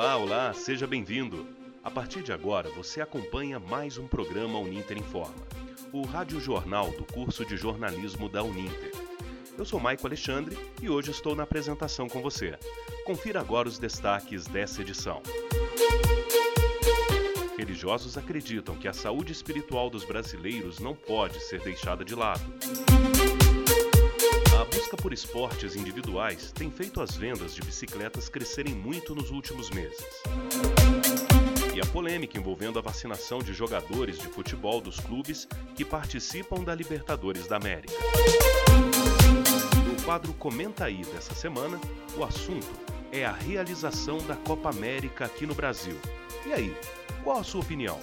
Olá, olá, seja bem-vindo. A partir de agora, você acompanha mais um programa Uninter Informa, o rádio jornal do curso de jornalismo da Uninter. Eu sou Maico Alexandre e hoje estou na apresentação com você. Confira agora os destaques dessa edição. Religiosos acreditam que a saúde espiritual dos brasileiros não pode ser deixada de lado. A busca por esportes individuais tem feito as vendas de bicicletas crescerem muito nos últimos meses. E a polêmica envolvendo a vacinação de jogadores de futebol dos clubes que participam da Libertadores da América. No quadro Comenta aí dessa semana, o assunto é a realização da Copa América aqui no Brasil. E aí, qual a sua opinião?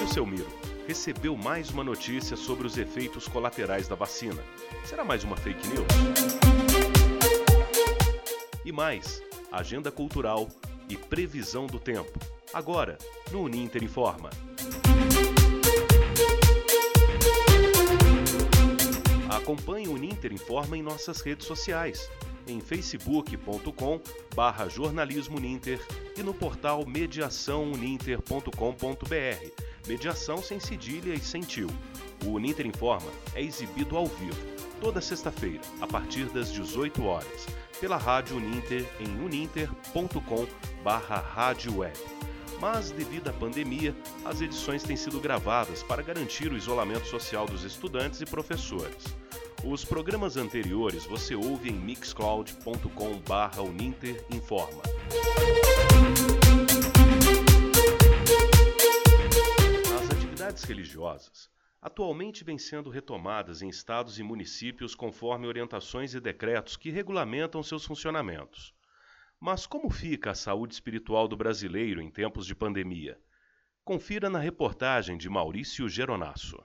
E o seu Miro? Recebeu mais uma notícia sobre os efeitos colaterais da vacina. Será mais uma fake news? E mais, agenda cultural e previsão do tempo. Agora, no Uninter Informa. Acompanhe o Uninter Informa em nossas redes sociais, em facebook.com jornalismo e no portal mediaçãouninter.com.br Mediação sem cedilha e sem tio. O Uninter Informa é exibido ao vivo, toda sexta-feira, a partir das 18 horas, pela Rádio Uninter em uninter.com web. Mas, devido à pandemia, as edições têm sido gravadas para garantir o isolamento social dos estudantes e professores. Os programas anteriores você ouve em mixcloud.com atividades religiosas atualmente vêm sendo retomadas em estados e municípios conforme orientações e decretos que regulamentam seus funcionamentos. Mas como fica a saúde espiritual do brasileiro em tempos de pandemia? Confira na reportagem de Maurício Geronasso.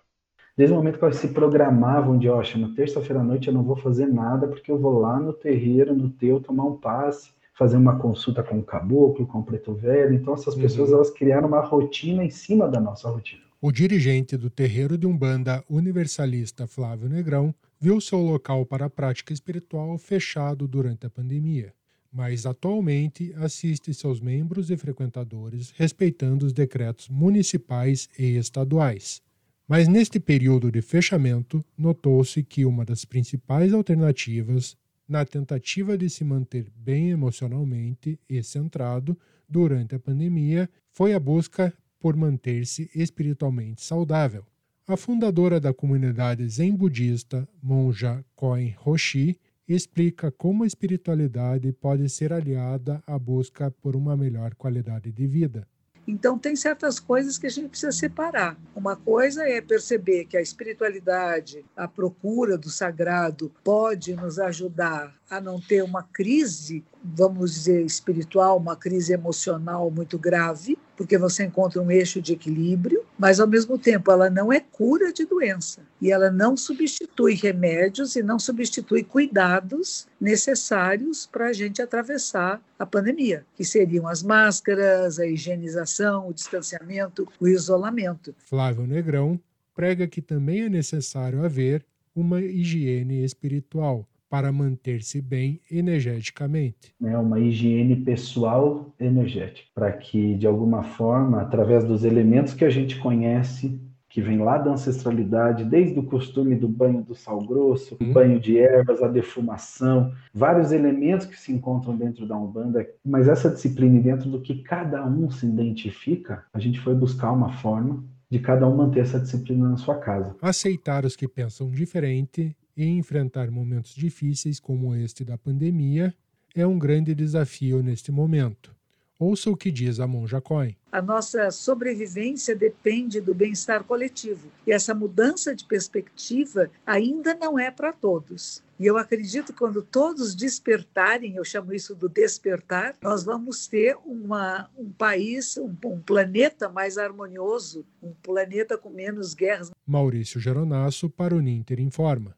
Desde o momento que elas se programavam de, ó, na terça-feira à noite eu não vou fazer nada porque eu vou lá no terreiro, no teu, tomar um passe, fazer uma consulta com o caboclo, com o preto velho. Então essas uhum. pessoas elas criaram uma rotina em cima da nossa rotina. O dirigente do terreiro de Umbanda universalista Flávio Negrão viu seu local para a prática espiritual fechado durante a pandemia, mas atualmente assiste seus membros e frequentadores respeitando os decretos municipais e estaduais. Mas neste período de fechamento, notou-se que uma das principais alternativas na tentativa de se manter bem emocionalmente e centrado durante a pandemia foi a busca por manter-se espiritualmente saudável. A fundadora da comunidade zen budista, Monja Koen Roshi, explica como a espiritualidade pode ser aliada à busca por uma melhor qualidade de vida. Então, tem certas coisas que a gente precisa separar. Uma coisa é perceber que a espiritualidade, a procura do sagrado, pode nos ajudar a não ter uma crise, vamos dizer, espiritual, uma crise emocional muito grave, porque você encontra um eixo de equilíbrio, mas ao mesmo tempo ela não é cura de doença e ela não substitui remédios e não substitui cuidados necessários para a gente atravessar a pandemia, que seriam as máscaras, a higienização, o distanciamento, o isolamento. Flávio Negrão prega que também é necessário haver uma higiene espiritual para manter-se bem energeticamente. É uma higiene pessoal energética, para que, de alguma forma, através dos elementos que a gente conhece, que vem lá da ancestralidade, desde o costume do banho do sal grosso, o hum. banho de ervas, a defumação, vários elementos que se encontram dentro da Umbanda, mas essa disciplina dentro do que cada um se identifica, a gente foi buscar uma forma de cada um manter essa disciplina na sua casa. Aceitar os que pensam diferente enfrentar momentos difíceis como este da pandemia é um grande desafio neste momento. Ouça o que diz a Monja Cohen. A nossa sobrevivência depende do bem-estar coletivo. E essa mudança de perspectiva ainda não é para todos. E eu acredito que quando todos despertarem, eu chamo isso do despertar, nós vamos ter uma, um país, um, um planeta mais harmonioso, um planeta com menos guerras. Maurício Geronasso para o Ninter Informa.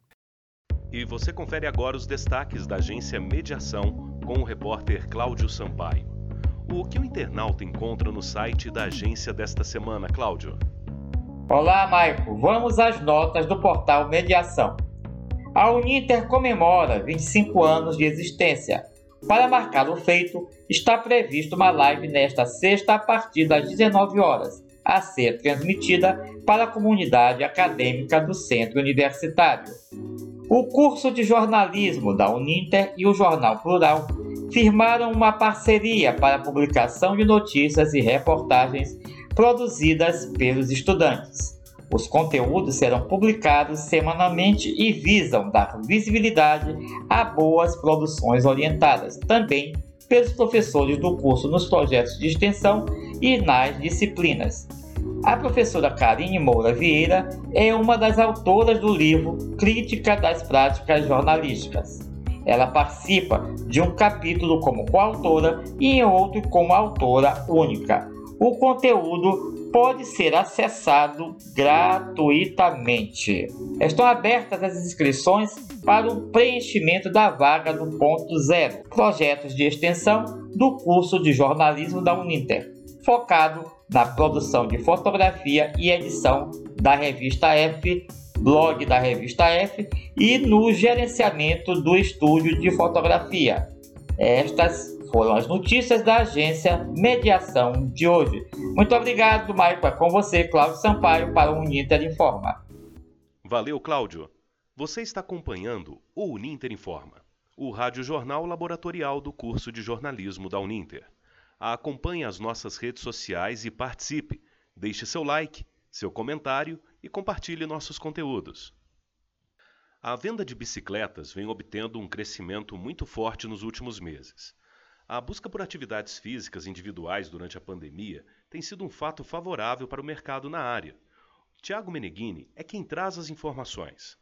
E você confere agora os destaques da agência Mediação com o repórter Cláudio Sampaio. O que o internauta encontra no site da agência desta semana, Cláudio? Olá, Maico. Vamos às notas do portal Mediação. A Uninter comemora 25 anos de existência. Para marcar o feito, está prevista uma live nesta sexta a partir das 19 horas, a ser transmitida para a comunidade acadêmica do Centro Universitário. O curso de jornalismo da Uninter e o Jornal Plural firmaram uma parceria para a publicação de notícias e reportagens produzidas pelos estudantes. Os conteúdos serão publicados semanalmente e visam dar visibilidade a boas produções orientadas, também pelos professores do curso nos projetos de extensão e nas disciplinas. A professora Karine Moura Vieira é uma das autoras do livro Crítica das Práticas Jornalísticas. Ela participa de um capítulo como coautora e em outro como autora única. O conteúdo pode ser acessado gratuitamente. Estão abertas as inscrições para o preenchimento da vaga do ponto zero, projetos de extensão do curso de jornalismo da Uninter, focado na produção de fotografia e edição da revista F, blog da revista F e no gerenciamento do estúdio de fotografia. Estas foram as notícias da agência Mediação de hoje. Muito obrigado, Maicon. É com você, Cláudio Sampaio, para o Uninter Informa. Valeu, Cláudio. Você está acompanhando o Uninter Informa, o rádio jornal laboratorial do curso de jornalismo da Uninter. Acompanhe as nossas redes sociais e participe. Deixe seu like, seu comentário e compartilhe nossos conteúdos. A venda de bicicletas vem obtendo um crescimento muito forte nos últimos meses. A busca por atividades físicas individuais durante a pandemia tem sido um fato favorável para o mercado na área. Tiago Meneghini é quem traz as informações.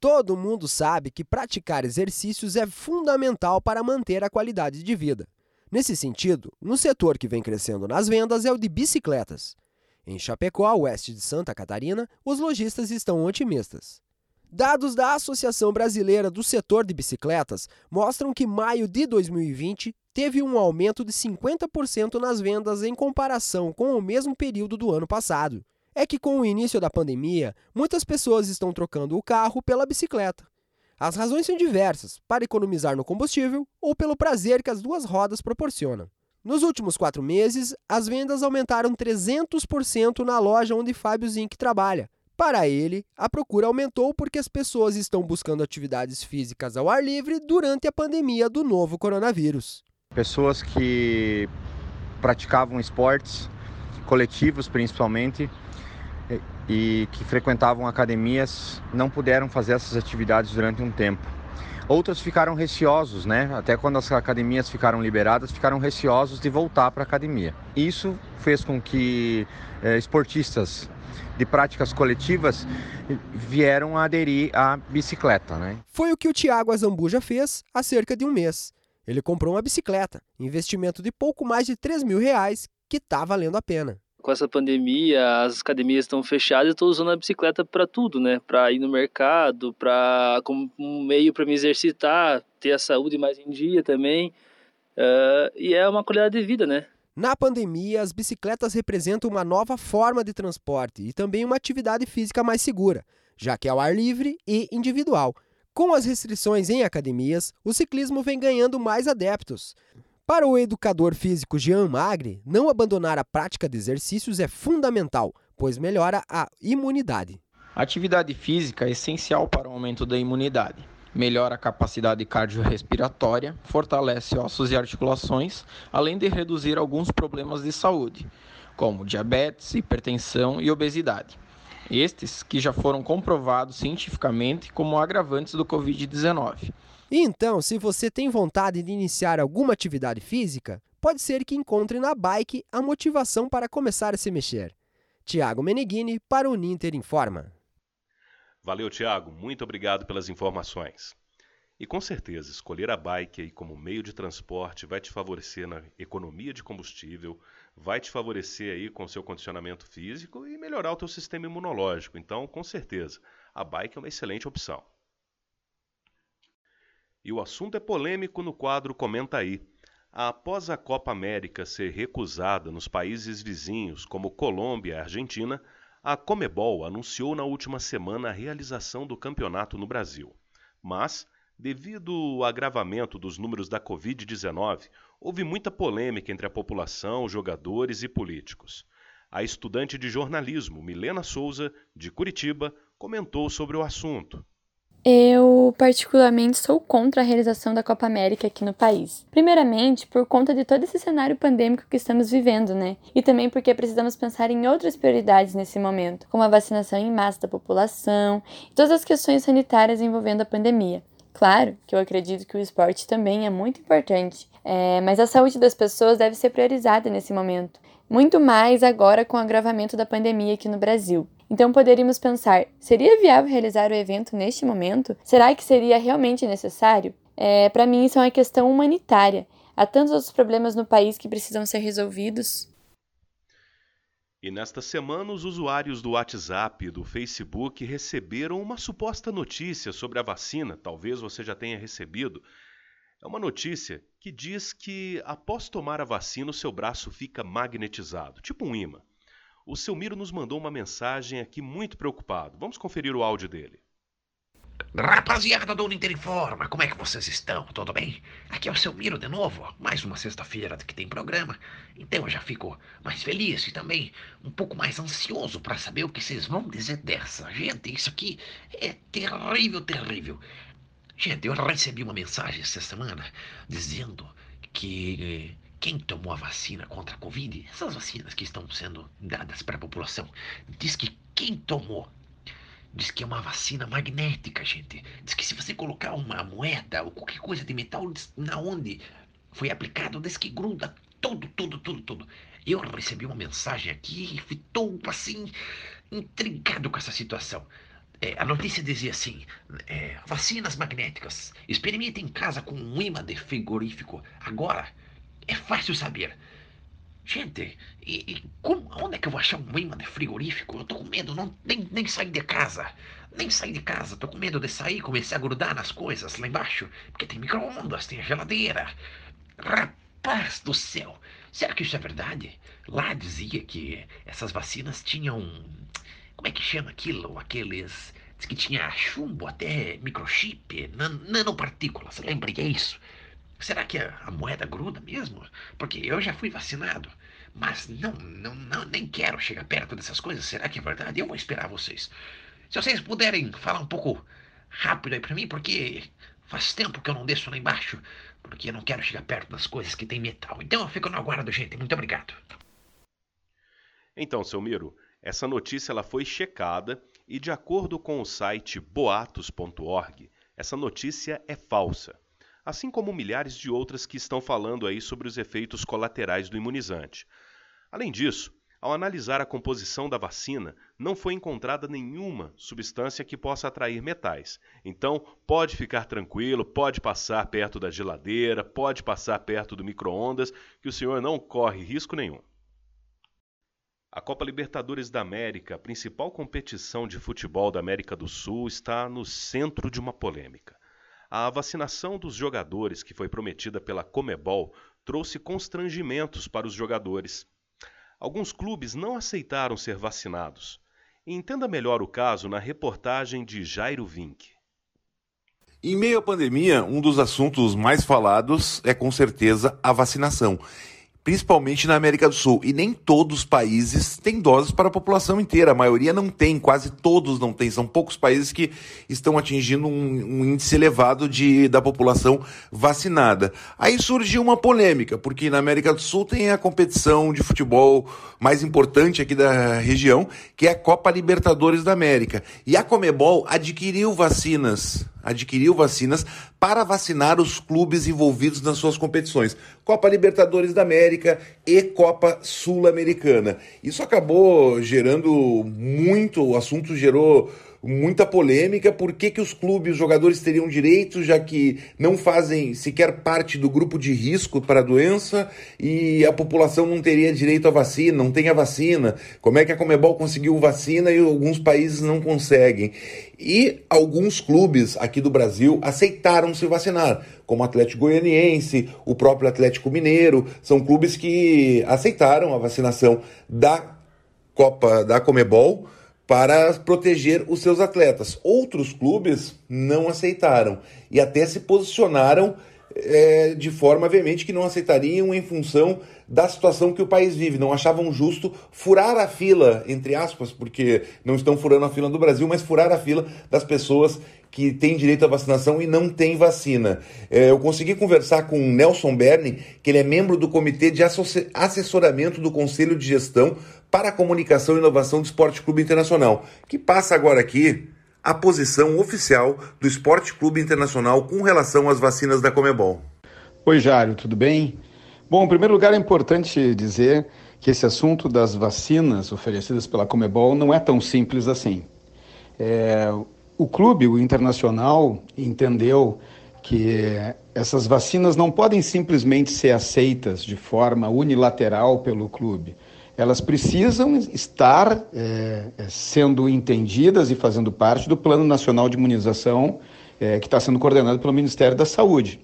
Todo mundo sabe que praticar exercícios é fundamental para manter a qualidade de vida. Nesse sentido, um setor que vem crescendo nas vendas é o de bicicletas. Em Chapecó, oeste de Santa Catarina, os lojistas estão otimistas. Dados da Associação Brasileira do Setor de Bicicletas mostram que maio de 2020 teve um aumento de 50% nas vendas em comparação com o mesmo período do ano passado. É que com o início da pandemia, muitas pessoas estão trocando o carro pela bicicleta. As razões são diversas, para economizar no combustível ou pelo prazer que as duas rodas proporcionam. Nos últimos quatro meses, as vendas aumentaram 300% na loja onde Fábio Zink trabalha. Para ele, a procura aumentou porque as pessoas estão buscando atividades físicas ao ar livre durante a pandemia do novo coronavírus. Pessoas que praticavam esportes coletivos, principalmente, e que frequentavam academias não puderam fazer essas atividades durante um tempo. Outros ficaram receosos, né? Até quando as academias ficaram liberadas, ficaram receosos de voltar para a academia. Isso fez com que eh, esportistas de práticas coletivas vieram aderir à bicicleta, né? Foi o que o Tiago Azambuja fez há cerca de um mês. Ele comprou uma bicicleta, investimento de pouco mais de 3 mil reais, que está valendo a pena com essa pandemia, as academias estão fechadas, eu estou usando a bicicleta para tudo, né? Para ir no mercado, para como um meio para me exercitar, ter a saúde mais em dia também. Uh, e é uma qualidade de vida, né? Na pandemia, as bicicletas representam uma nova forma de transporte e também uma atividade física mais segura, já que é ao ar livre e individual. Com as restrições em academias, o ciclismo vem ganhando mais adeptos. Para o educador físico Jean Magre, não abandonar a prática de exercícios é fundamental, pois melhora a imunidade. Atividade física é essencial para o aumento da imunidade. Melhora a capacidade cardiorrespiratória, fortalece ossos e articulações, além de reduzir alguns problemas de saúde, como diabetes, hipertensão e obesidade. Estes que já foram comprovados cientificamente como agravantes do Covid-19. Então, se você tem vontade de iniciar alguma atividade física, pode ser que encontre na bike a motivação para começar a se mexer. Tiago Meneghini para o Ninter Informa. Valeu, Tiago. Muito obrigado pelas informações. E com certeza, escolher a bike aí como meio de transporte vai te favorecer na economia de combustível, vai te favorecer aí com seu condicionamento físico e melhorar o teu sistema imunológico. Então, com certeza, a bike é uma excelente opção. E o assunto é polêmico no quadro Comenta aí. Após a Copa América ser recusada nos países vizinhos, como Colômbia e Argentina, a Comebol anunciou na última semana a realização do campeonato no Brasil. Mas, Devido ao agravamento dos números da Covid-19, houve muita polêmica entre a população, jogadores e políticos. A estudante de jornalismo Milena Souza, de Curitiba, comentou sobre o assunto. Eu, particularmente, sou contra a realização da Copa América aqui no país. Primeiramente, por conta de todo esse cenário pandêmico que estamos vivendo, né? E também porque precisamos pensar em outras prioridades nesse momento, como a vacinação em massa da população e todas as questões sanitárias envolvendo a pandemia. Claro que eu acredito que o esporte também é muito importante, é, mas a saúde das pessoas deve ser priorizada nesse momento, muito mais agora com o agravamento da pandemia aqui no Brasil. Então poderíamos pensar: seria viável realizar o evento neste momento? Será que seria realmente necessário? É, Para mim, isso é uma questão humanitária. Há tantos outros problemas no país que precisam ser resolvidos. E nesta semana, os usuários do WhatsApp e do Facebook receberam uma suposta notícia sobre a vacina, talvez você já tenha recebido. É uma notícia que diz que após tomar a vacina, o seu braço fica magnetizado, tipo um imã. O seu Miro nos mandou uma mensagem aqui muito preocupado. Vamos conferir o áudio dele. Rapaziada do Uninter Informa, como é que vocês estão? Tudo bem? Aqui é o seu Miro de novo, mais uma sexta-feira que tem programa, então eu já fico mais feliz e também um pouco mais ansioso para saber o que vocês vão dizer dessa. Gente, isso aqui é terrível, terrível. Gente, eu recebi uma mensagem essa semana dizendo que quem tomou a vacina contra a Covid, essas vacinas que estão sendo dadas para a população, diz que quem tomou Diz que é uma vacina magnética, gente. Diz que se você colocar uma moeda ou qualquer coisa de metal na onde foi aplicado, diz que gruda tudo, tudo, tudo, tudo. Eu recebi uma mensagem aqui e estou assim intrigado com essa situação. É, a notícia dizia assim: é, vacinas magnéticas. Experimente em casa com um imã de frigorífico. Agora é fácil saber. Gente, e, e como, onde é que eu vou achar um imã de frigorífico? Eu tô com medo, não, nem, nem sair de casa. Nem sair de casa, tô com medo de sair e começar a grudar nas coisas lá embaixo. Porque tem micro-ondas, tem geladeira. Rapaz do céu, será que isso é verdade? Lá dizia que essas vacinas tinham. Como é que chama aquilo? Aqueles. Diz que tinha chumbo, até microchip, nan nanopartículas. Lembra que é? Será que a, moeda gruda mesmo? Porque eu já fui vacinado. Mas não, não, não, nem quero chegar perto dessas coisas. Será que é verdade? Eu vou esperar vocês. Se vocês puderem falar um pouco rápido aí pra mim, porque faz tempo que eu não desço lá embaixo. Porque eu não quero chegar perto das coisas que tem metal. Então eu fico no aguardo, gente. Muito obrigado. Então, seu Miro, essa notícia ela foi checada e de acordo com o site boatos.org, essa notícia é falsa assim como milhares de outras que estão falando aí sobre os efeitos colaterais do imunizante. Além disso, ao analisar a composição da vacina, não foi encontrada nenhuma substância que possa atrair metais. Então, pode ficar tranquilo, pode passar perto da geladeira, pode passar perto do micro-ondas, que o senhor não corre risco nenhum. A Copa Libertadores da América, a principal competição de futebol da América do Sul, está no centro de uma polêmica. A vacinação dos jogadores, que foi prometida pela Comebol, trouxe constrangimentos para os jogadores. Alguns clubes não aceitaram ser vacinados. Entenda melhor o caso na reportagem de Jairo Vink. Em meio à pandemia, um dos assuntos mais falados é com certeza a vacinação principalmente na América do Sul. E nem todos os países têm doses para a população inteira. A maioria não tem, quase todos não têm. São poucos países que estão atingindo um, um índice elevado de, da população vacinada. Aí surgiu uma polêmica, porque na América do Sul tem a competição de futebol mais importante aqui da região, que é a Copa Libertadores da América. E a Comebol adquiriu vacinas adquiriu vacinas para vacinar os clubes envolvidos nas suas competições, Copa Libertadores da América e Copa Sul-Americana. Isso acabou gerando muito, o assunto gerou muita polêmica. Por que, que os clubes, os jogadores teriam direito, já que não fazem sequer parte do grupo de risco para a doença e a população não teria direito à vacina, não tem a vacina? Como é que a Comebol conseguiu vacina e alguns países não conseguem? E alguns clubes aqui do Brasil aceitaram se vacinar, como o Atlético Goianiense, o próprio Atlético Mineiro, são clubes que aceitaram a vacinação da Copa da Comebol para proteger os seus atletas. Outros clubes não aceitaram e até se posicionaram é, de forma veemente que não aceitariam em função da situação que o país vive. Não achavam justo furar a fila, entre aspas, porque não estão furando a fila do Brasil, mas furar a fila das pessoas que têm direito à vacinação e não têm vacina. É, eu consegui conversar com o Nelson Berni, que ele é membro do Comitê de Assessoramento do Conselho de Gestão para a Comunicação e Inovação do Esporte Clube Internacional, que passa agora aqui a posição oficial do Esporte Clube Internacional com relação às vacinas da Comebol. Oi, Jário, tudo bem? Bom, em primeiro lugar, é importante dizer que esse assunto das vacinas oferecidas pela Comebol não é tão simples assim. É, o clube, o Internacional, entendeu que essas vacinas não podem simplesmente ser aceitas de forma unilateral pelo clube elas precisam estar é, é, sendo entendidas e fazendo parte do Plano Nacional de Imunização é, que está sendo coordenado pelo Ministério da Saúde.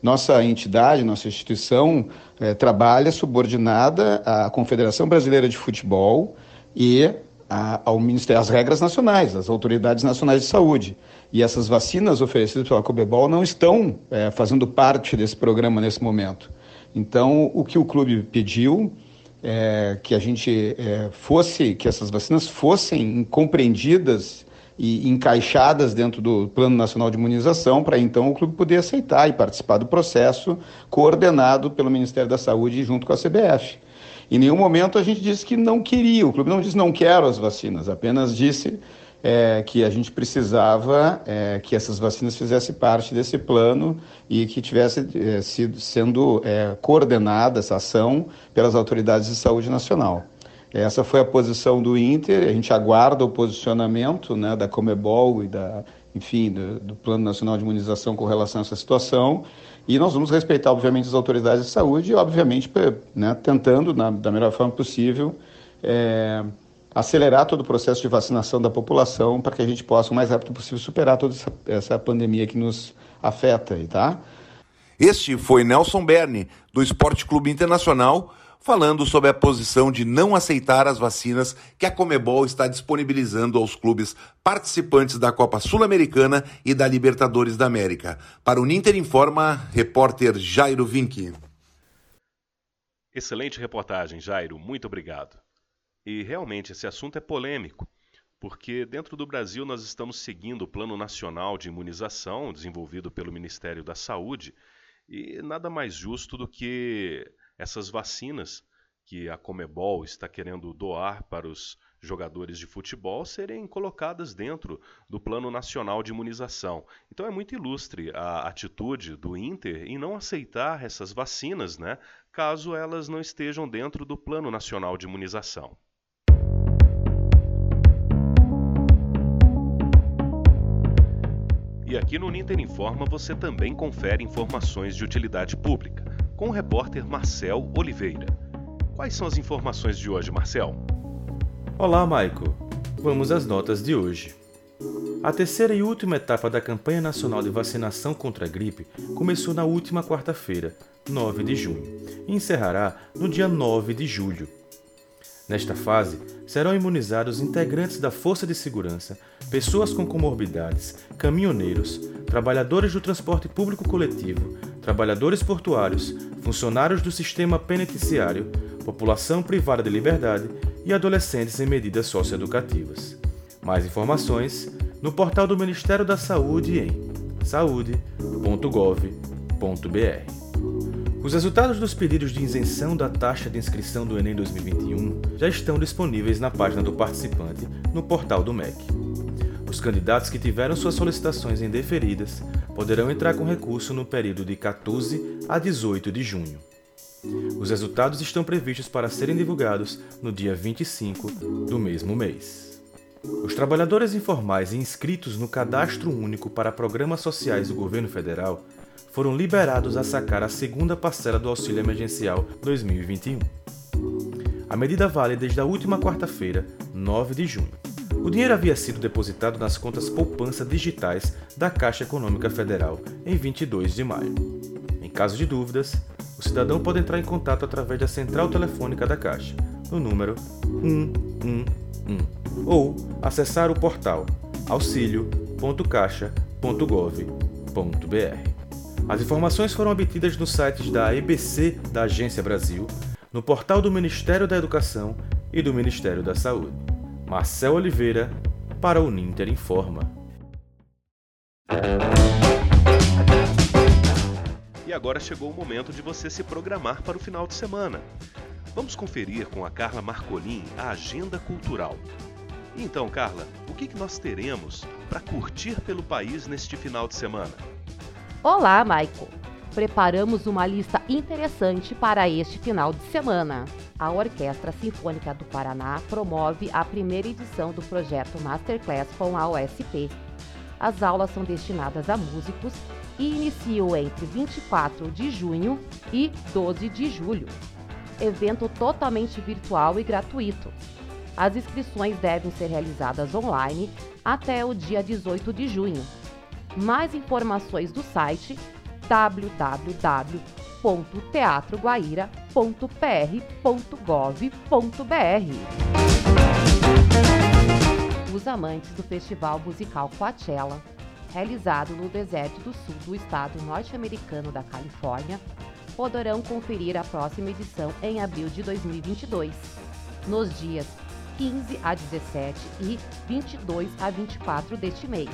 Nossa entidade, nossa instituição é, trabalha subordinada à Confederação Brasileira de Futebol e ao Ministério, às regras nacionais, às autoridades nacionais de saúde. E essas vacinas oferecidas pela Cobebol não estão é, fazendo parte desse programa nesse momento. Então, o que o clube pediu é, que a gente é, fosse, que essas vacinas fossem compreendidas e encaixadas dentro do Plano Nacional de Imunização, para então o clube poder aceitar e participar do processo coordenado pelo Ministério da Saúde junto com a CBF. Em nenhum momento a gente disse que não queria, o clube não disse não quero as vacinas, apenas disse é, que a gente precisava é, que essas vacinas fizessem parte desse plano e que tivesse é, sido sendo é, coordenada essa ação pelas autoridades de saúde nacional. Essa foi a posição do Inter. A gente aguarda o posicionamento né, da Comebol e da, enfim, do, do, Plano Nacional de Imunização com relação a essa situação. E nós vamos respeitar, obviamente, as autoridades de saúde e, obviamente, né, tentando, na, da melhor forma possível, é, acelerar todo o processo de vacinação da população para que a gente possa, o mais rápido possível, superar toda essa, essa pandemia que nos afeta, tá? Este foi Nelson Berni, do Esporte Clube Internacional, falando sobre a posição de não aceitar as vacinas que a Comebol está disponibilizando aos clubes participantes da Copa Sul-Americana e da Libertadores da América. Para o Ninter Informa, repórter Jairo Vinck. Excelente reportagem, Jairo. Muito obrigado. E realmente esse assunto é polêmico, porque dentro do Brasil nós estamos seguindo o Plano Nacional de Imunização desenvolvido pelo Ministério da Saúde e nada mais justo do que essas vacinas que a Comebol está querendo doar para os jogadores de futebol serem colocadas dentro do Plano Nacional de Imunização. Então é muito ilustre a atitude do Inter em não aceitar essas vacinas, né, caso elas não estejam dentro do Plano Nacional de Imunização. E aqui no Ninter Informa você também confere informações de utilidade pública, com o repórter Marcel Oliveira. Quais são as informações de hoje, Marcel? Olá, Maico. Vamos às notas de hoje. A terceira e última etapa da campanha nacional de vacinação contra a gripe começou na última quarta-feira, 9 de junho, e encerrará no dia 9 de julho. Nesta fase, serão imunizados integrantes da Força de Segurança, pessoas com comorbidades, caminhoneiros, trabalhadores do transporte público coletivo, trabalhadores portuários, funcionários do sistema penitenciário, população privada de liberdade e adolescentes em medidas socioeducativas. Mais informações no portal do Ministério da Saúde em saude.gov.br. Os resultados dos pedidos de isenção da taxa de inscrição do Enem 2021 já estão disponíveis na página do participante no portal do MEC. Os candidatos que tiveram suas solicitações indeferidas poderão entrar com recurso no período de 14 a 18 de junho. Os resultados estão previstos para serem divulgados no dia 25 do mesmo mês. Os trabalhadores informais inscritos no Cadastro Único para Programas Sociais do Governo Federal foram liberados a sacar a segunda parcela do Auxílio Emergencial 2021. A medida vale desde a última quarta-feira, 9 de junho. O dinheiro havia sido depositado nas contas poupança digitais da Caixa Econômica Federal em 22 de maio. Em caso de dúvidas, o cidadão pode entrar em contato através da central telefônica da Caixa, no número 111. ou acessar o portal auxilio.caixa.gov.br. As informações foram obtidas nos sites da EBC da Agência Brasil, no portal do Ministério da Educação e do Ministério da Saúde. Marcel Oliveira, para o Ninter Informa. E agora chegou o momento de você se programar para o final de semana. Vamos conferir com a Carla Marcolin a agenda cultural. Então, Carla, o que nós teremos para curtir pelo país neste final de semana? Olá, Michael! Preparamos uma lista interessante para este final de semana. A Orquestra Sinfônica do Paraná promove a primeira edição do projeto Masterclass com a OSP. As aulas são destinadas a músicos e iniciam entre 24 de junho e 12 de julho. Evento totalmente virtual e gratuito. As inscrições devem ser realizadas online até o dia 18 de junho. Mais informações do site www.teatroguaira.pr.gov.br. Os amantes do Festival Musical Coachella realizado no deserto do sul do estado norte-americano da Califórnia, poderão conferir a próxima edição em abril de 2022, nos dias 15 a 17 e 22 a 24 deste mês.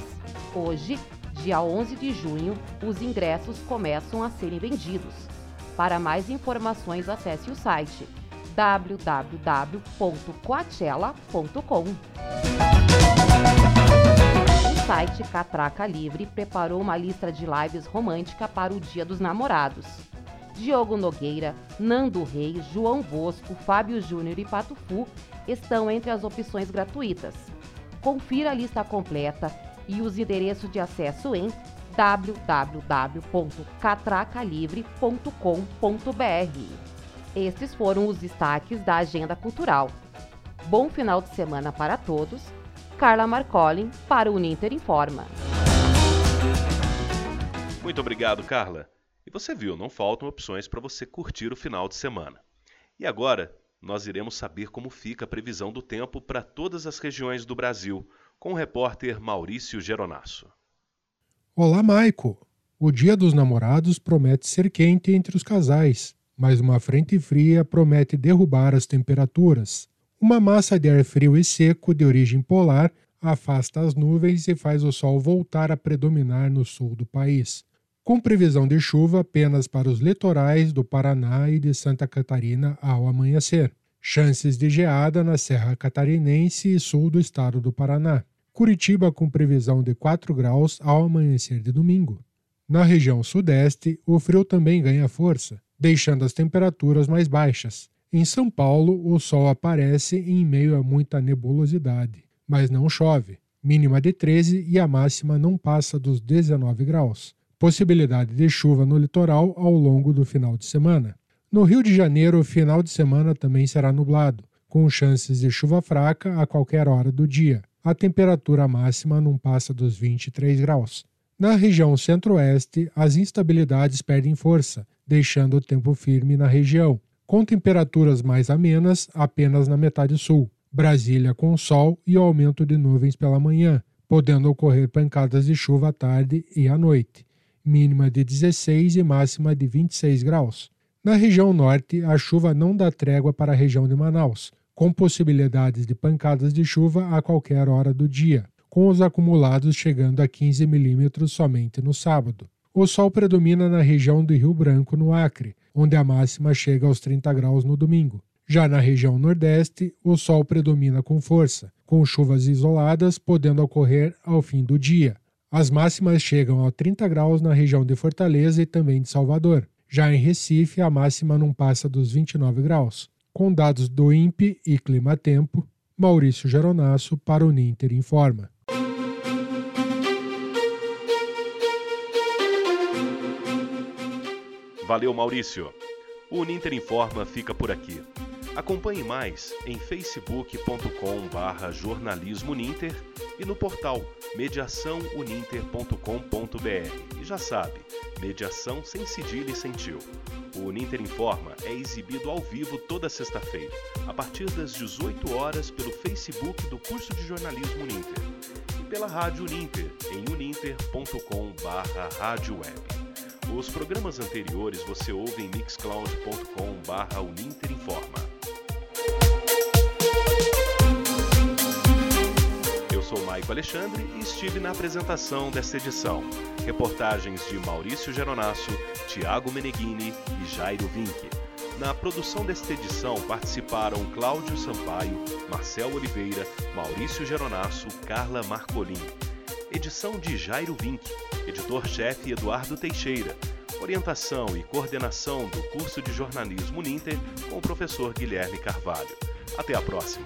Hoje, dia 11 de junho, os ingressos começam a serem vendidos. Para mais informações, acesse o site www.coachella.com site Catraca Livre preparou uma lista de lives romântica para o Dia dos Namorados. Diogo Nogueira, Nando Reis, João Bosco, Fábio Júnior e Patufu estão entre as opções gratuitas. Confira a lista completa e os endereços de acesso em www.catracalivre.com.br. Estes foram os destaques da agenda cultural. Bom final de semana para todos Carla Marcolin, para o Ninter Informa. Muito obrigado, Carla. E você viu, não faltam opções para você curtir o final de semana. E agora, nós iremos saber como fica a previsão do tempo para todas as regiões do Brasil, com o repórter Maurício Geronasso. Olá, Maico! O Dia dos Namorados promete ser quente entre os casais, mas uma frente fria promete derrubar as temperaturas. Uma massa de ar frio e seco de origem polar afasta as nuvens e faz o sol voltar a predominar no sul do país, com previsão de chuva apenas para os litorais do Paraná e de Santa Catarina ao amanhecer. Chances de geada na Serra Catarinense e sul do estado do Paraná. Curitiba com previsão de 4 graus ao amanhecer de domingo. Na região sudeste, o frio também ganha força, deixando as temperaturas mais baixas, em São Paulo, o sol aparece em meio a muita nebulosidade, mas não chove. Mínima de 13 e a máxima não passa dos 19 graus. Possibilidade de chuva no litoral ao longo do final de semana. No Rio de Janeiro, o final de semana também será nublado, com chances de chuva fraca a qualquer hora do dia. A temperatura máxima não passa dos 23 graus. Na região centro-oeste, as instabilidades perdem força, deixando o tempo firme na região, com temperaturas mais amenas apenas na metade sul. Brasília com sol e aumento de nuvens pela manhã, podendo ocorrer pancadas de chuva à tarde e à noite, mínima de 16 e máxima de 26 graus. Na região norte, a chuva não dá trégua para a região de Manaus, com possibilidades de pancadas de chuva a qualquer hora do dia, com os acumulados chegando a 15 milímetros somente no sábado. O sol predomina na região do Rio Branco, no Acre, onde a máxima chega aos 30 graus no domingo. Já na região nordeste, o sol predomina com força, com chuvas isoladas podendo ocorrer ao fim do dia. As máximas chegam a 30 graus na região de Fortaleza e também de Salvador. Já em Recife, a máxima não passa dos 29 graus. Com dados do INPE e Clima Tempo, Maurício Geronasso para o Ninter Informa. Valeu, Maurício. O Uninter Informa fica por aqui. Acompanhe mais em facebook.com/barra jornalismo Ninter e no portal mediaçãouninter.com.br. E já sabe, Mediação sem cedilha e sem tio. O Uninter Informa é exibido ao vivo toda sexta-feira, a partir das 18 horas pelo Facebook do curso de jornalismo Uninter e pela Rádio Uninter em uninter.com/radioweb. Os programas anteriores você ouve em mixcloud.com/uninterinforma. sou Maico Alexandre e estive na apresentação desta edição. Reportagens de Maurício Geronasso, Tiago Meneghini e Jairo Vinck. Na produção desta edição participaram Cláudio Sampaio, Marcel Oliveira, Maurício Geronasso, Carla Marcolin. Edição de Jairo Vinck. Editor-chefe Eduardo Teixeira. Orientação e coordenação do curso de jornalismo Ninter com o professor Guilherme Carvalho. Até a próxima!